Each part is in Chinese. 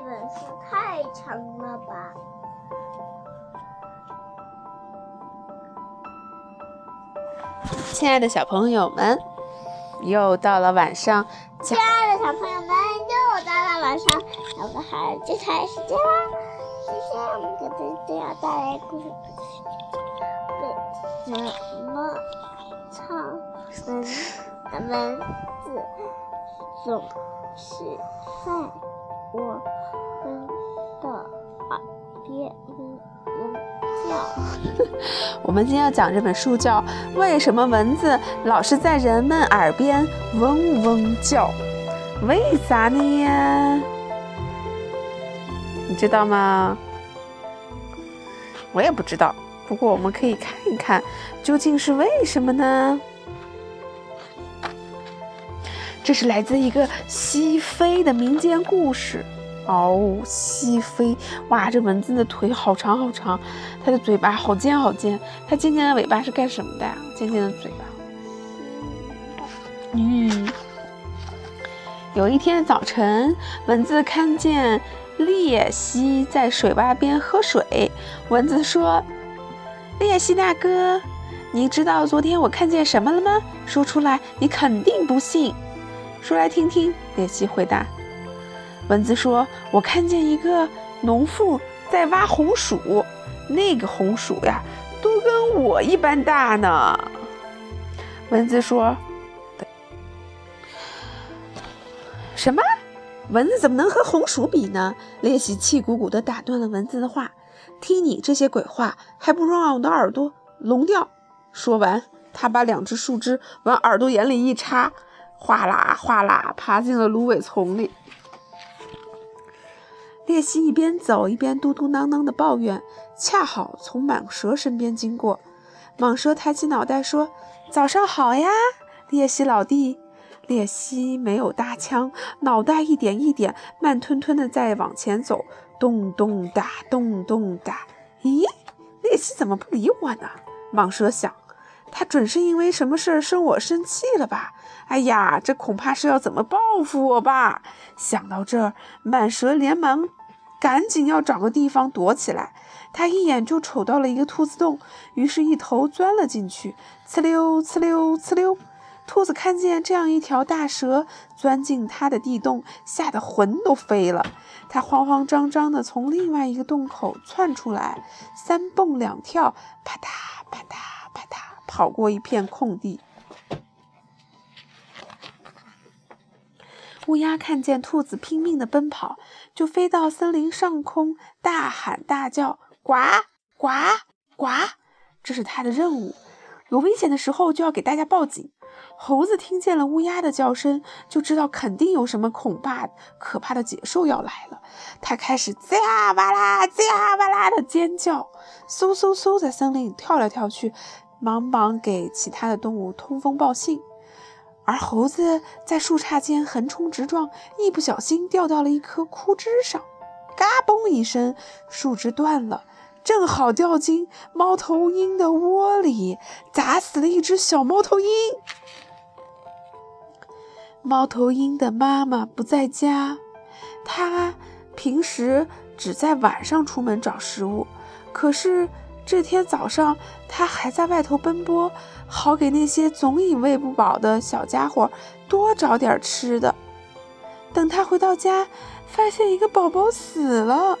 这本书太长了吧？亲爱的小朋友们，又到了晚上。亲爱的小朋友们，又到了晚上小个孩子精彩时间啦！今天我们给大家带来故事，为什么唱文的文字总是在我耳边嗡嗡叫？我们今天要讲这本书叫《为什么蚊子老是在人们耳边嗡嗡叫》？为啥呢？你知道吗？我也不知道。不过我们可以看一看，究竟是为什么呢？这是来自一个西非的民间故事。哦，西飞，哇，这蚊子的腿好长好长，它的嘴巴好尖好尖，它尖尖的尾巴是干什么的呀？尖尖的嘴巴。嗯。有一天早晨，蚊子看见鬣蜥在水洼边喝水。蚊子说：“鬣蜥大哥，你知道昨天我看见什么了吗？说出来，你肯定不信。说来听听。”鬣蜥回答。蚊子说：“我看见一个农妇在挖红薯，那个红薯呀，都跟我一般大呢。”蚊子说。什么？蚊子怎么能和红薯比呢？鬣蜥气鼓鼓地打断了蚊子的话：“听你这些鬼话，还不如让我的耳朵聋掉！”说完，他把两只树枝往耳朵眼里一插，哗啦哗啦爬进了芦苇丛里。鬣蜥一边走一边嘟嘟囔囔地抱怨，恰好从蟒蛇身边经过。蟒蛇抬起脑袋说：“早上好呀，鬣蜥老弟。”鬣蜥没有搭腔，脑袋一点一点慢吞吞的在往前走，咚咚哒，咚咚哒。咦，鬣蜥怎么不理我呢？蟒蛇想，他准是因为什么事儿生我生气了吧？哎呀，这恐怕是要怎么报复我吧？想到这儿，蟒蛇连忙赶紧要找个地方躲起来。他一眼就瞅到了一个兔子洞，于是一头钻了进去，呲溜呲溜呲溜。兔子看见这样一条大蛇钻进它的地洞，吓得魂都飞了。它慌慌张张地从另外一个洞口窜出来，三蹦两跳，啪嗒啪嗒啪嗒，跑过一片空地。乌鸦看见兔子拼命地奔跑，就飞到森林上空，大喊大叫：“呱呱呱！”这是它的任务。有危险的时候，就要给大家报警。猴子听见了乌鸦的叫声，就知道肯定有什么恐怕可怕的野兽要来了。它开始吱呀哇啦、吱呀哇啦的尖叫，嗖嗖嗖在森林里跳来跳去，忙忙给其他的动物通风报信。而猴子在树杈间横冲直撞，一不小心掉到了一棵枯枝上，嘎嘣一声，树枝断了，正好掉进猫头鹰的窝里，砸死了一只小猫头鹰。猫头鹰的妈妈不在家，它平时只在晚上出门找食物。可是这天早上，它还在外头奔波，好给那些总以喂不饱的小家伙多找点吃的。等它回到家，发现一个宝宝死了，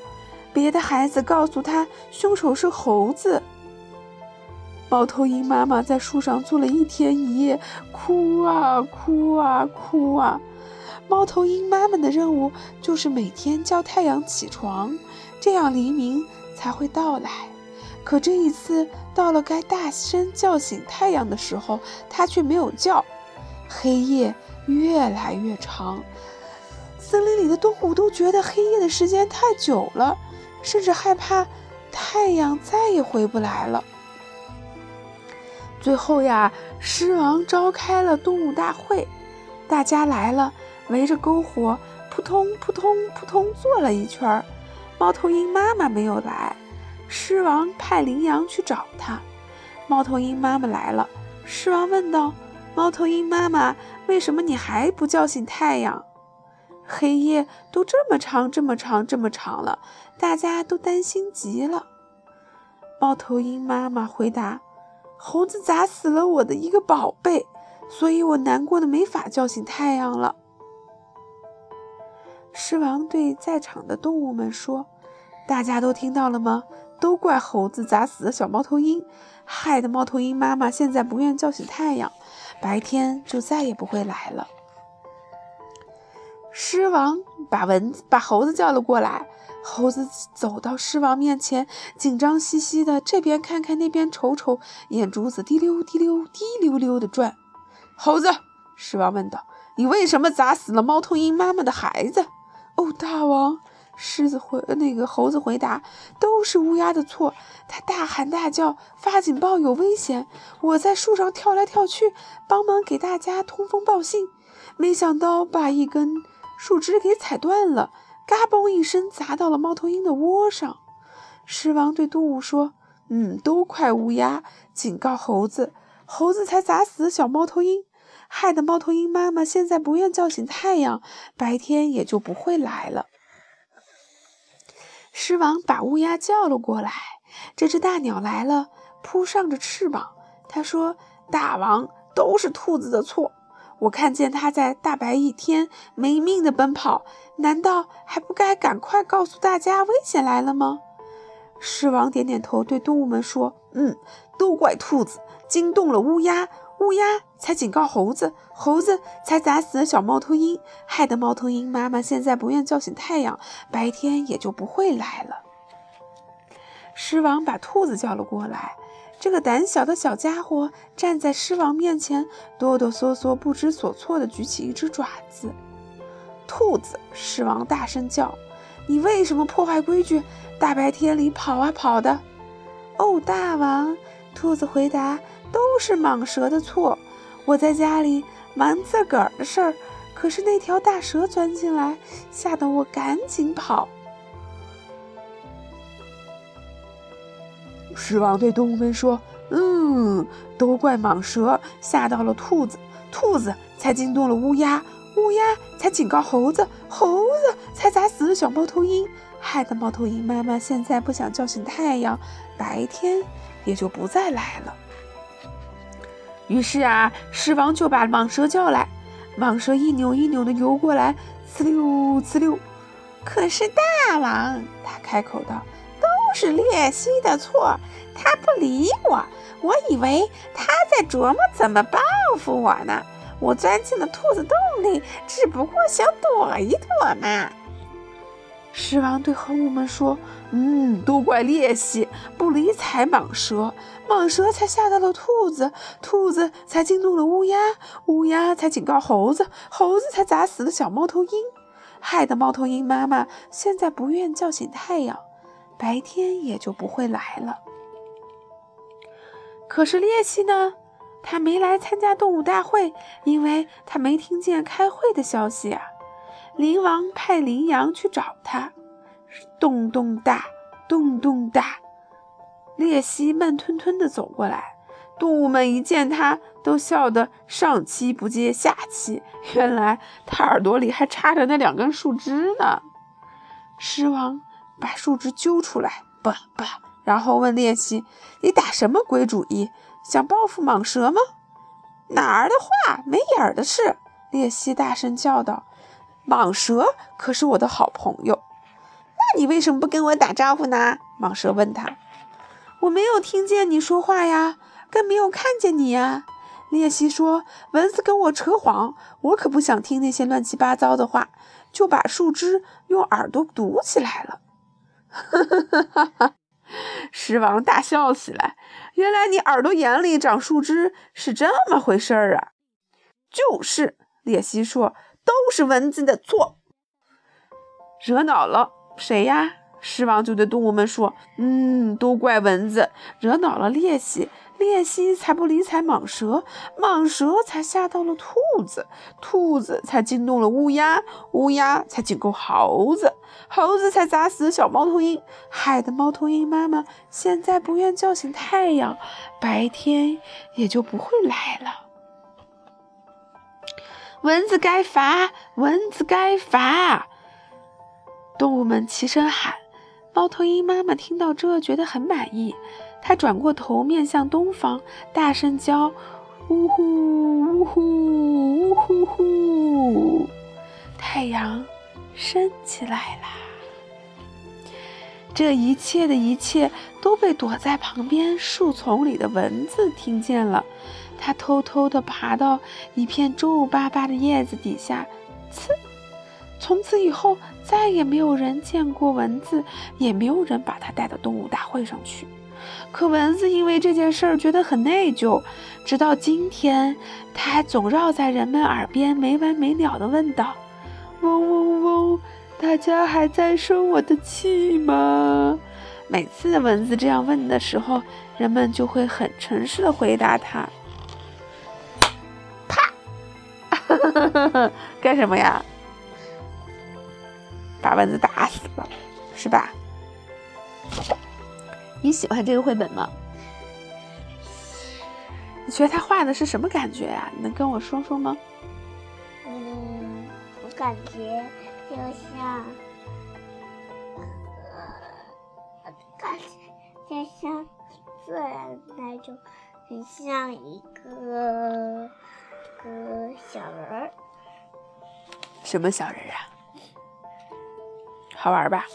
别的孩子告诉他，凶手是猴子。猫头鹰妈妈在树上坐了一天一夜，哭啊哭啊哭啊。猫头鹰妈妈的任务就是每天叫太阳起床，这样黎明才会到来。可这一次到了该大声叫醒太阳的时候，它却没有叫。黑夜越来越长，森林里的动物都觉得黑夜的时间太久了，甚至害怕太阳再也回不来了。最后呀，狮王召开了动物大会，大家来了，围着篝火，扑通扑通扑通坐了一圈儿。猫头鹰妈妈没有来，狮王派羚羊去找它。猫头鹰妈妈来了，狮王问道：“猫头鹰妈妈，为什么你还不叫醒太阳？”黑夜都这么长，这么长，这么长了，大家都担心极了。猫头鹰妈妈回答：“猴子砸死了我的一个宝贝，所以我难过的没法叫醒太阳了。”狮王对在场的动物们说：“大家都听到了吗？都怪猴子砸死了小猫头鹰，害得猫头鹰妈妈现在不愿叫醒太阳，白天就再也不会来了。”狮王把蚊子、把猴子叫了过来。猴子走到狮王面前，紧张兮兮的，这边看看，那边瞅瞅，眼珠子滴溜滴溜、滴溜溜的转。猴子，狮王问道：“你为什么砸死了猫头鹰妈妈的孩子？”哦，大王，狮子回那个猴子回答：“都是乌鸦的错，它大喊大叫，发警报有危险，我在树上跳来跳去，帮忙给大家通风报信，没想到把一根。”树枝给踩断了，嘎嘣一声砸到了猫头鹰的窝上。狮王对动物说：“嗯，都怪乌鸦警告猴子，猴子才砸死小猫头鹰，害得猫头鹰妈妈现在不愿叫醒太阳，白天也就不会来了。”狮王把乌鸦叫了过来。这只大鸟来了，扑上着翅膀。他说：“大王，都是兔子的错。”我看见他在大白一天没命的奔跑，难道还不该赶快告诉大家危险来了吗？狮王点点头，对动物们说：“嗯，都怪兔子惊动了乌鸦，乌鸦才警告猴子，猴子才砸死了小猫头鹰，害得猫头鹰妈妈现在不愿叫醒太阳，白天也就不会来了。”狮王把兔子叫了过来。这个胆小的小家伙站在狮王面前，哆哆嗦嗦、不知所措地举起一只爪子。兔子，狮王大声叫：“你为什么破坏规矩？大白天里跑啊跑的！”哦，大王，兔子回答：“都是蟒蛇的错。我在家里忙自个儿的事儿，可是那条大蛇钻进来，吓得我赶紧跑。”狮王对动物们说：“嗯，都怪蟒蛇吓到了兔子，兔子才惊动了乌鸦，乌鸦才警告猴子，猴子才砸死了小猫头鹰，害得猫头鹰妈妈现在不想叫醒太阳，白天也就不再来了。”于是啊，狮王就把蟒蛇叫来，蟒蛇一扭一扭的游过来，呲溜呲溜。可是大王，他开口道。都是列西的错，他不理我，我以为他在琢磨怎么报复我呢。我钻进了兔子洞里，只不过想躲一躲嘛。狮王对猴们说：“嗯，都怪列西不理睬蟒蛇，蟒蛇才吓到了兔子，兔子才惊动了乌鸦，乌鸦才警告猴子，猴子才砸死了小猫头鹰，害得猫头鹰妈妈现在不愿叫醒太阳。”白天也就不会来了。可是列西呢？他没来参加动物大会，因为他没听见开会的消息啊。灵王派羚羊去找他，咚咚哒，咚咚哒。列西慢吞吞地走过来，动物们一见他，都笑得上气不接下气。原来他耳朵里还插着那两根树枝呢。狮王。把树枝揪出来，不不，然后问列西：“你打什么鬼主意？想报复蟒蛇吗？”“哪儿的话，没影儿的事！”列西大声叫道。“蟒蛇可是我的好朋友，那你为什么不跟我打招呼呢？”蟒蛇问他。“我没有听见你说话呀，更没有看见你呀。”列西说。“蚊子跟我扯谎，我可不想听那些乱七八糟的话，就把树枝用耳朵堵起来了。”哈哈哈哈狮王大笑起来。原来你耳朵眼里长树枝是这么回事儿啊！就是，列西说，都是蚊子的错，惹恼了谁呀？狮王就对动物们说：“嗯，都怪蚊子惹恼了鬣蜥，列西才不理睬蟒蛇，蟒蛇才吓到了兔子，兔子才惊动了乌鸦，乌鸦才警告猴子，猴子才砸死小猫头鹰，害得猫头鹰妈妈现在不愿叫醒太阳，白天也就不会来了。”蚊子该罚，蚊子该罚！动物们齐声喊。猫头鹰妈妈听到这，觉得很满意。它转过头，面向东方，大声叫：“呜呼，呜呼，呜呼呼！”太阳升起来啦！这一切的一切都被躲在旁边树丛里的蚊子听见了。它偷偷地爬到一片皱巴巴的叶子底下，呲！从此以后，再也没有人见过蚊子，也没有人把它带到动物大会上去。可蚊子因为这件事儿觉得很内疚，直到今天，它还总绕在人们耳边没完没了地问道：“嗡嗡嗡，大家还在生我的气吗？”每次蚊子这样问的时候，人们就会很诚实地回答他：“啪！” 干什么呀？把蚊子打死了，是吧？你喜欢这个绘本吗？你觉得他画的是什么感觉呀？你能跟我说说吗？嗯，我感觉就像，感觉就像自然那种，很像一个个小人儿。什么小人啊？好玩吧？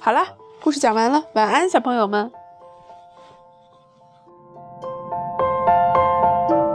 好了，故事讲完了，晚安，小朋友们。